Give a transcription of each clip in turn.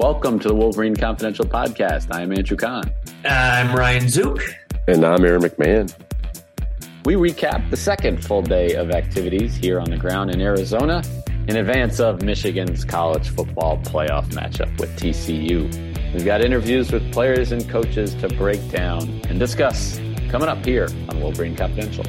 Welcome to the Wolverine Confidential Podcast. I am Andrew Kahn. I'm Ryan Zook. And I'm Aaron McMann. We recap the second full day of activities here on the ground in Arizona in advance of Michigan's college football playoff matchup with TCU. We've got interviews with players and coaches to break down and discuss coming up here on Wolverine Confidential.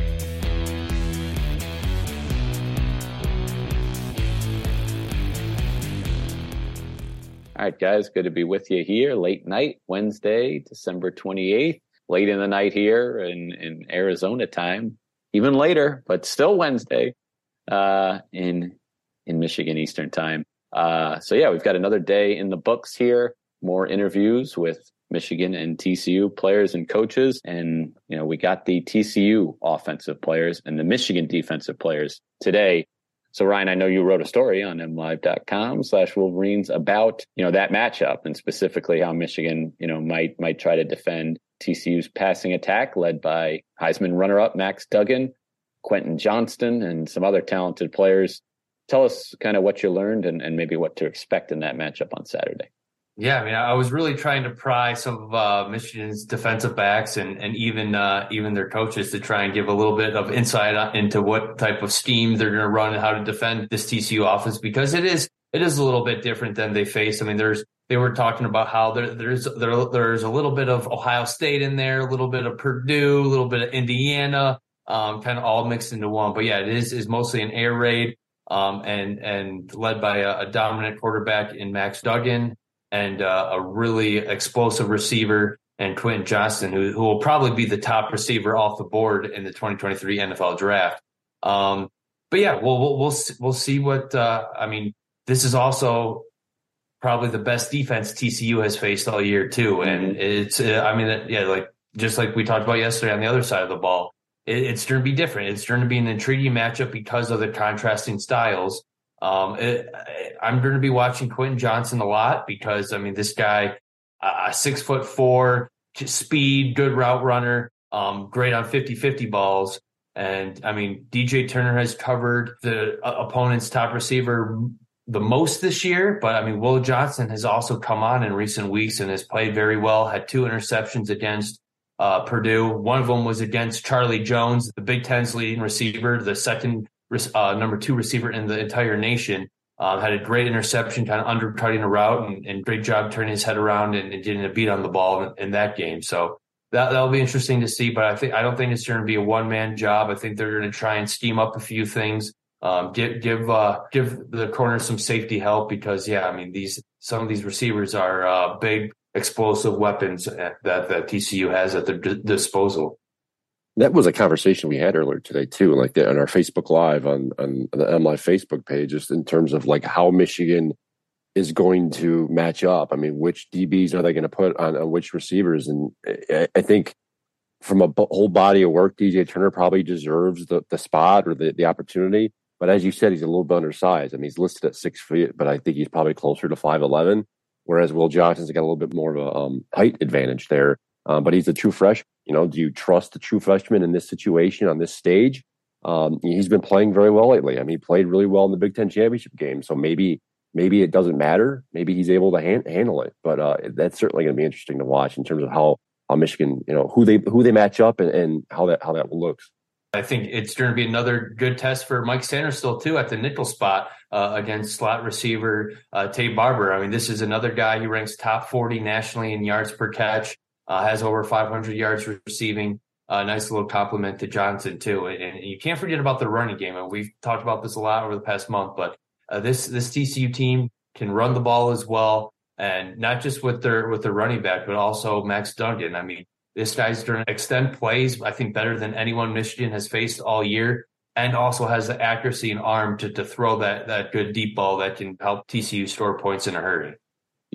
All right, guys, good to be with you here. Late night, Wednesday, December 28th. Late in the night here in, in Arizona time. Even later, but still Wednesday uh, in in Michigan Eastern time. Uh, so yeah, we've got another day in the books here. More interviews with Michigan and TCU players and coaches, and you know we got the TCU offensive players and the Michigan defensive players today. So Ryan, I know you wrote a story on mlive.com slash Wolverines about, you know, that matchup and specifically how Michigan, you know, might might try to defend TCU's passing attack led by Heisman runner up Max Duggan, Quentin Johnston, and some other talented players. Tell us kind of what you learned and, and maybe what to expect in that matchup on Saturday. Yeah, I mean, I was really trying to pry some of uh, Michigan's defensive backs and and even uh, even their coaches to try and give a little bit of insight into what type of scheme they're going to run and how to defend this TCU offense because it is it is a little bit different than they face. I mean, there's they were talking about how there, there's there, there's a little bit of Ohio State in there, a little bit of Purdue, a little bit of Indiana, um, kind of all mixed into one. But yeah, it is is mostly an air raid. Um, and and led by a, a dominant quarterback in Max Duggan and uh, a really explosive receiver and Quentin Johnston, who, who will probably be the top receiver off the board in the 2023 NFL draft. Um, but yeah, we'll, we'll, we'll, we'll see what, uh, I mean, this is also probably the best defense TCU has faced all year too. And mm-hmm. it's, uh, I mean, yeah, like, just like we talked about yesterday on the other side of the ball, it, it's going to be different. It's going to be an intriguing matchup because of the contrasting styles. Um, it, I'm going to be watching Quentin Johnston a lot because I mean this guy, uh, six foot four, speed, good route runner, um, great on 50-50 balls. And I mean, DJ Turner has covered the uh, opponent's top receiver the most this year, but I mean, Will Johnson has also come on in recent weeks and has played very well. Had two interceptions against uh, Purdue. One of them was against Charlie Jones, the Big Ten's leading receiver, the second uh, number two receiver in the entire nation. Uh, had a great interception, kind of undercutting a route, and, and great job turning his head around and, and getting a beat on the ball in, in, that game. So that that'll be interesting to see. But I think I don't think it's going to be a one man job. I think they're going to try and scheme up a few things. Um, give give uh, give the corner some safety help because yeah, I mean these some of these receivers are uh, big explosive weapons that that TCU has at their d- disposal that was a conversation we had earlier today too, like the, on our Facebook Live on on the MLive Facebook page, just in terms of like how Michigan is going to match up. I mean, which DBs are they going to put on, on which receivers? And I, I think from a b- whole body of work, DJ Turner probably deserves the the spot or the the opportunity. But as you said, he's a little bit undersized. I mean, he's listed at six feet, but I think he's probably closer to five eleven. Whereas Will Johnson's got a little bit more of a um, height advantage there. Um, but he's a true freshman. You know, do you trust the true freshman in this situation on this stage? Um, he's been playing very well lately. I mean, he played really well in the Big Ten championship game. So maybe maybe it doesn't matter. Maybe he's able to han- handle it. But uh, that's certainly going to be interesting to watch in terms of how how Michigan, you know, who they who they match up and, and how that how that looks. I think it's going to be another good test for Mike Sainristil too at the nickel spot uh, against slot receiver uh, Taye Barber. I mean, this is another guy who ranks top 40 nationally in yards per catch uh, has over 500 yards receiving. A uh, nice little compliment to Johnston too, and, and, you can't forget about the running game. And we've talked about this a lot over the past month, but uh, this this TCU team can run the ball as well, and not just with their with their running back, but also Max Duggan. I mean, this guy's to extend plays. I think better than anyone Michigan has faced all year, and also has the accuracy and arm to to throw that that good deep ball that can help TCU score points in a hurry.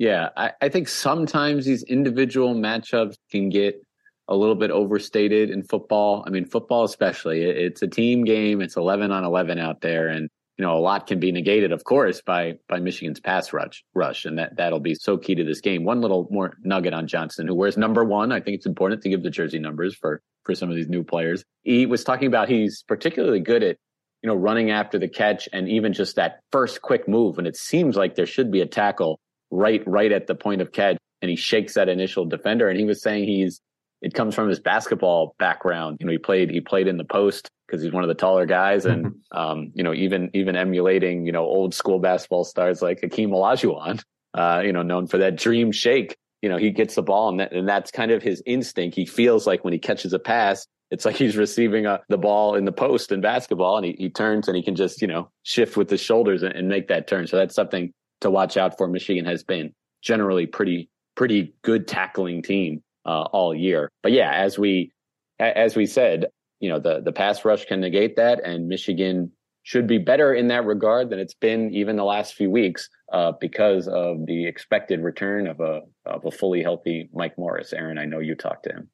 Yeah, I, I think sometimes these individual matchups can get a little bit overstated in football. I mean, football especially, it's a team game. It's 11 on 11 out there. And, you know, a lot can be negated, of course, by, by Michigan's pass rush, rush. And that, that'll be so key to this game. One little more nugget on Johnston, who wears number one. I think it's important to give the jersey numbers for, for some of these new players. He was talking about he's particularly good at, you know, running after the catch and even just that first quick move. And it seems like there should be a tackle right right at the point of catch and he shakes that initial defender. And he was saying he's it comes from his basketball background. You know, he played he played in the post because he's one of the taller guys, and um, you know, even even emulating you know old school basketball stars like Hakeem Olajuwon, uh, you know, known for that dream shake. You know, he gets the ball, and, that, and that's kind of his instinct. He feels like when he catches a pass, it's like he's receiving a, the ball in the post in basketball, and he, he turns and he can just you know shift with his shoulders and, and make that turn. So that's something to watch out for. Michigan has been generally pretty pretty good tackling team uh, all year. But yeah, as we as we said, you know the the pass rush can negate that, and Michigan should be better in that regard than it's been even the last few weeks uh, because of the expected return of a of a fully healthy Mike Morris. Aaron, I know you talked to him.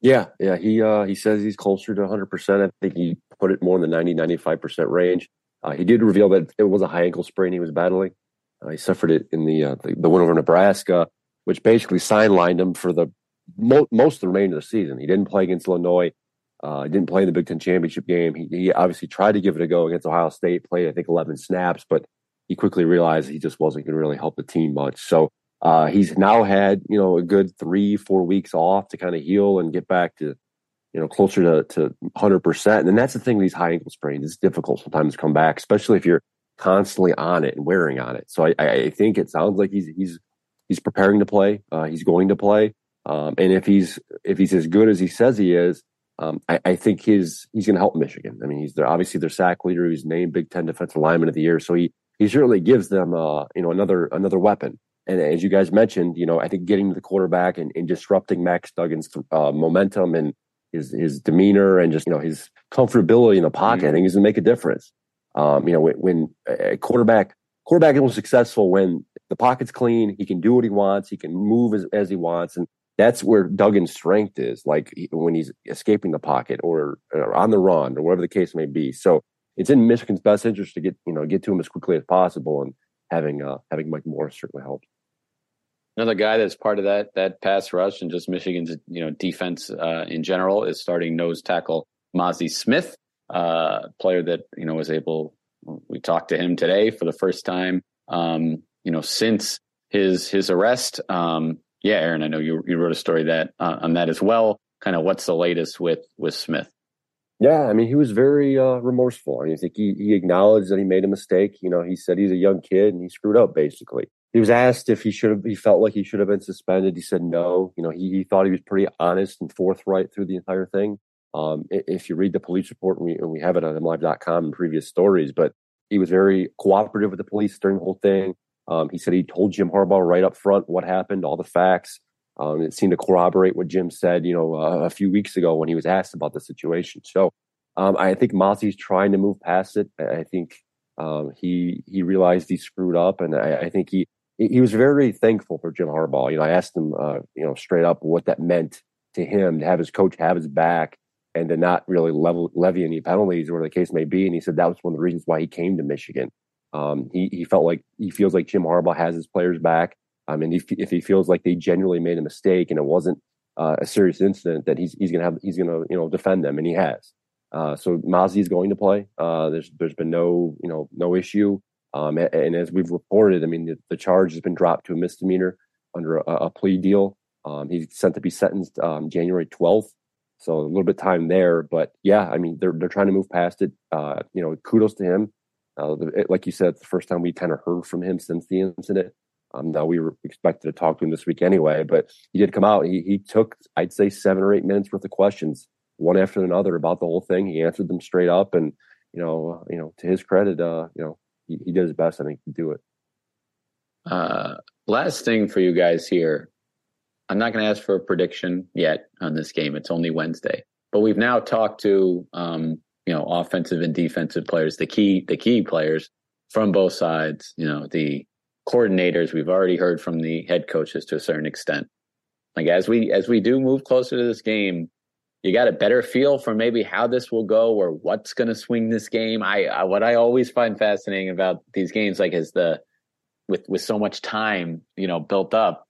Yeah, yeah, he uh, he says he's closer to 100. percent I think he put it more in the 90 95 percent range. Uh, he did reveal that it was a high ankle sprain he was battling. He suffered it in the, uh, the, the win over Nebraska, which basically sidelined him for the mo- most of the remainder of the season. He didn't play against Illinois. Uh, didn't play in the Big Ten championship game. He, he obviously tried to give it a go against Ohio State. Played I think 11 snaps, but he quickly realized he just wasn't going to really help the team much. So uh, he's now had you know a good three four weeks off to kind of heal and get back to you know closer to to 100 percent. And that's the thing. With these high ankle sprains it's difficult sometimes to come back, especially if you're constantly on it and wearing on it. So I, I think it sounds like he's he's he's preparing to play. Uh, he's going to play. Um, and if he's if he's as good as he says he is, um, I, I, think his he's going to help Michigan. I mean, he's their, obviously their sack leader. He's named Big Ten Defensive Lineman of the Year, so he he certainly gives them uh, you know another another weapon. And as you guys mentioned, you know, I think getting to the quarterback and, and disrupting Max Duggan's uh, momentum and his his demeanor and just you know his comfortability in the pocket, mm-hmm. I think is going to make a difference. Um, you know, when, a quarterback quarterback is successful when the pocket's clean, he can do what he wants, he can move as, as he wants, and that's where Duggan's strength is, like when he's escaping the pocket or, or, on the run or whatever the case may be. So it's in Michigan's best interest to get you know get to him as quickly as possible, and having uh, having Mike Morris certainly helps. Another guy that's part of that that pass rush and just Michigan's you know defense uh, in general is starting nose tackle Mazi Smith, uh, player that you know was able. We talked to him today for the first time, um, you know, since his his arrest. Um, yeah, Aaron, I know you you wrote a story that uh, on that as well. Kind of what's the latest with with Smith? Yeah, I mean, he was very uh, remorseful. I mean, I think he, he acknowledged that he made a mistake. You know, he said he's a young kid and he screwed up. Basically, he was asked if he should have. He felt like he should have been suspended. He said no. You know, he, he thought he was pretty honest and forthright through the entire thing. Um, if you read the police report, and we, and we have it on mlive.com in previous stories, but he was very cooperative with the police during the whole thing. Um, he said he told Jim Harbaugh right up front what happened, all the facts. Um, it seemed to corroborate what Jim said, you know, uh, a few weeks ago when he was asked about the situation. So um, I think Mazi's trying to move past it. I think um, he he realized he screwed up, and I, I, think he he was very thankful for Jim Harbaugh. You know, I asked him, uh, you know, straight up what that meant to him to have his coach have his back and to not really level, levy any penalties or the case may be. And he said that was one of the reasons why he came to Michigan. Um, he, he felt like he feels like Jim Harbaugh has his players back. Um, and if, if he feels like they genuinely made a mistake and it wasn't uh, a serious incident, that he's he's gonna have he's gonna you know defend them, and he has. Uh, so Mazi is going to play. Uh, there's there's been no you know no issue. Um, and, and, as we've reported, I mean the, the, charge has been dropped to a misdemeanor under a, a plea deal. Um, he's sent to be sentenced um, January 12th. So a little bit time there, but yeah, I mean they're they're trying to move past it. Uh, you know, kudos to him. Uh, it, like you said, the first time we kind of heard from him since the incident. Um, now we were expected to talk to him this week anyway, but he did come out. He he took I'd say seven or eight minutes worth of questions, one after another about the whole thing. He answered them straight up, and you know, you know, to his credit, uh, you know, he, he did his best, I think, to do it. Uh, last thing for you guys here. I'm not going to ask for a prediction yet on this game. It's only Wednesday, but we've now talked to um, you know offensive and defensive players, the key the key players from both sides. You know the coordinators. We've already heard from the head coaches to a certain extent. Like as we as we do move closer to this game, you got a better feel for maybe how this will go or what's going to swing this game. I, I, what I always find fascinating about these games, like is the with with so much time, you know, built up,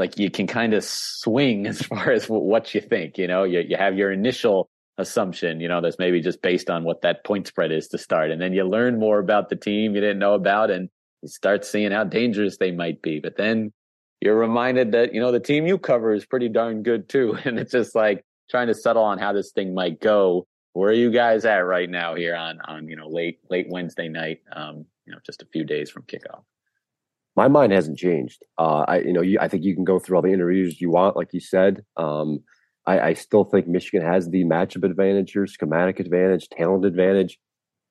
like you can kind of swing as far as what you think. You know, you you have your initial assumption, you know, that's maybe just based on what that point spread is to start, and then you learn more about the team you didn't know about, and you start seeing how dangerous they might be. But then you're reminded that, you know, the team you cover is pretty darn good too. And it's just like trying to settle on how this thing might go. Where are you guys at right now here on, on, you know, late, late Wednesday night, um, you know, just a few days from kickoff? My mind hasn't changed. Uh, I, you know, you, I think you can go through all the interviews you want, like you said. Um, I, I still think Michigan has the matchup advantage here, schematic advantage, talent advantage.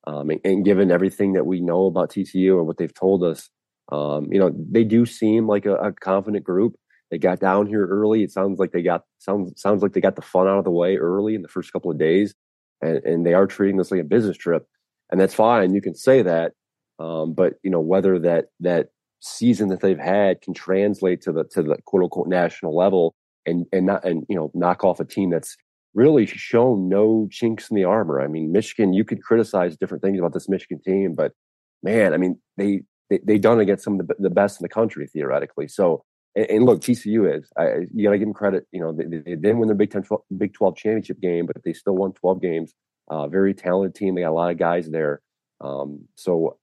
Um, and, and, given everything that we know about TCU and what they've told us, um, you know, they do seem like a, a, confident group. They got down here early. It sounds like they got sounds sounds like they got the fun out of the way early in the first couple of days, and, and they are treating this like a business trip, and that's fine. You can say that, um, but you know whether that that season that they've had can translate to the to the quote unquote national level and and not and you know knock off a team that's really shown no chinks in the armor. I mean, Michigan, you could criticize different things about this Michigan team, but man, I mean, they they they done against some of the, the best in the country theoretically. So, and, and look, TCU is I, you got to give them credit. You know, they, they didn't win their Big Ten, 12, Big Twelve championship game, but they still won twelve games. Uh, very talented team. They got a lot of guys there. Um, so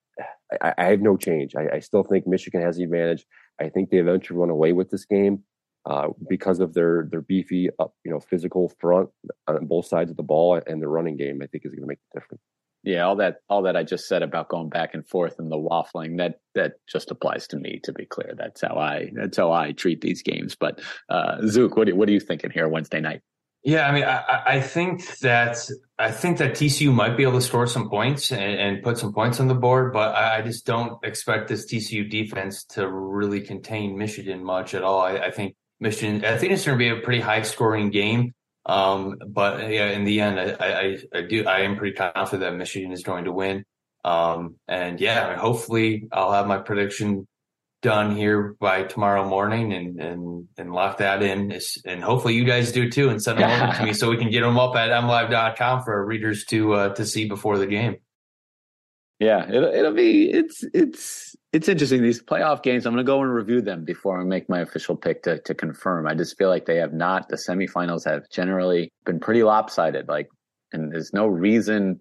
I, I, have no change. I, I, still think Michigan has the advantage. I think they eventually run away with this game uh, because of their their beefy, up, you know, physical front on both sides of the ball and their running game. I think is going to make the difference. Yeah, all that all that I just said about going back and forth and the waffling that that just applies to me. To be clear, that's how I that's how I treat these games. But uh, Zook, what what are you thinking here Wednesday night? Yeah, I mean, I, I, think that I think that TCU might be able to score some points and, and put some points on the board, but I, just don't expect this TCU defense to really contain Michigan much at all. I, I think Michigan. I think it's going to be a pretty high scoring game. Um, but yeah, in the end, I, I, I, do, I am pretty confident that Michigan is going to win. Um, and yeah, hopefully I'll have my prediction done here by tomorrow morning and, and, and lock that in. And hopefully you guys do too and send them over to me so we can get them up at mlive.com for our readers to, uh, to see before the game. Yeah, it'll, it'll be it's it's it's interesting. These playoff games, I'm going to go and review them before I make my official pick to to confirm. I just feel like they have not. The semifinals have generally been pretty lopsided. Like, and there's no reason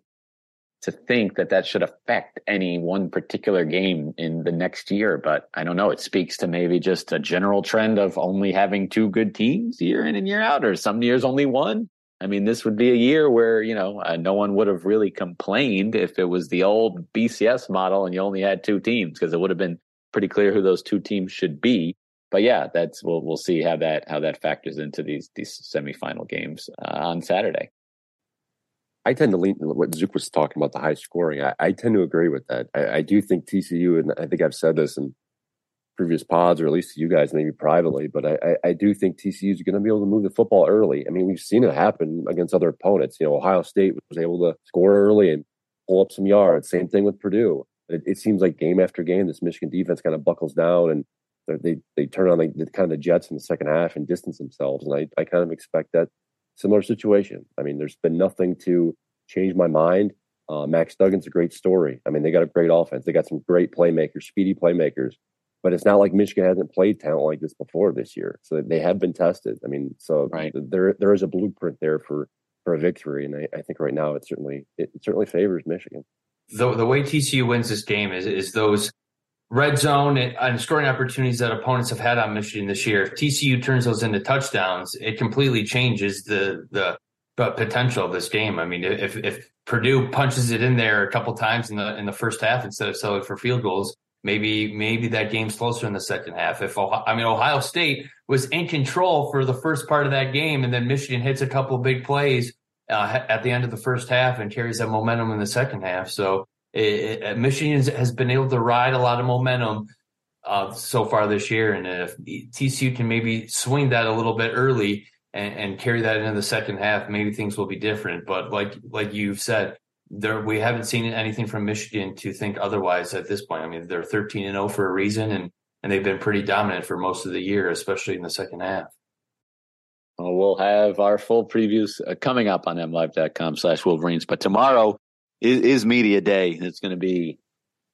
to think that that should affect any one particular game in the next year. But I don't know. It speaks to maybe just a general trend of only having two good teams year in and year out, or some years only one. I mean, this would be a year where, you know, uh, no one would have really complained if it was the old BCS model and you only had two teams because it would have been pretty clear who those two teams should be. But yeah, that's we'll we'll see how that how that factors into these these semifinal games uh, on Saturday. I tend to lean what Zook was talking about the high scoring. I, I tend to agree with that. I, I, do think TCU, and I think I've said this, in previous pods, or at least to you guys, maybe privately. But I, I, do think TCU is going to be able to move the football early. I mean, we've seen it happen against other opponents. You know, Ohio State was able to score early and pull up some yards. Same thing with Purdue. It, it seems like game after game, this Michigan defense kind of buckles down and they they turn on like the kind of the Jets in the second half and distance themselves. And I, I kind of expect that similar situation. I mean, there's been nothing to change my mind. Uh, Max Duggan's a great story. I mean, they got a great offense. They got some great playmakers, speedy playmakers but it's not like Michigan hasn't played talent like this before this year. So they have been tested. I mean, so right. there there is a blueprint there for for a victory, and I, I think right now it certainly it certainly favors Michigan. The the way TCU wins this game is is those red zone and, scoring opportunities that opponents have had on Michigan this year. If TCU turns those into touchdowns, it completely changes the the potential of this game. I mean, if if Purdue punches it in there a couple times in the in the first half instead of selling for field goals, Maybe maybe that game's closer in the second half. If Ohio, I mean Ohio State was in control for the first part of that game, and then Michigan hits a couple big plays uh, at the end of the first half and carries that momentum in the second half. So it, Michigan has been able to ride a lot of momentum uh, so far this year, and if TCU can maybe swing that a little bit early and, and carry that into the second half, maybe things will be different. But like like you've said, there we haven't seen anything from Michigan to think otherwise at this point. I mean, they're 13 and 0 for a reason, and and they've been pretty dominant for most of the year, especially in the second half. Well, we'll have our full previews uh, coming up on mlive.com slash Wolverines. But tomorrow is, is media day. It's going to be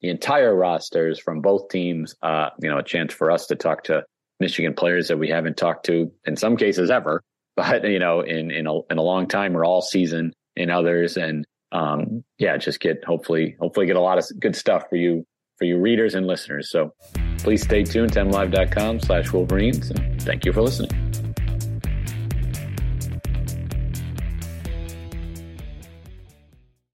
the entire rosters from both teams. Uh, you know, a chance for us to talk to Michigan players that we haven't talked to in some cases ever, but you know, in in a, in a long time or all season in others. And um, yeah, just get hopefully hopefully get a lot of good stuff for you for you readers and listeners. So please stay tuned to mlive.com slash Wolverines and thank you for listening.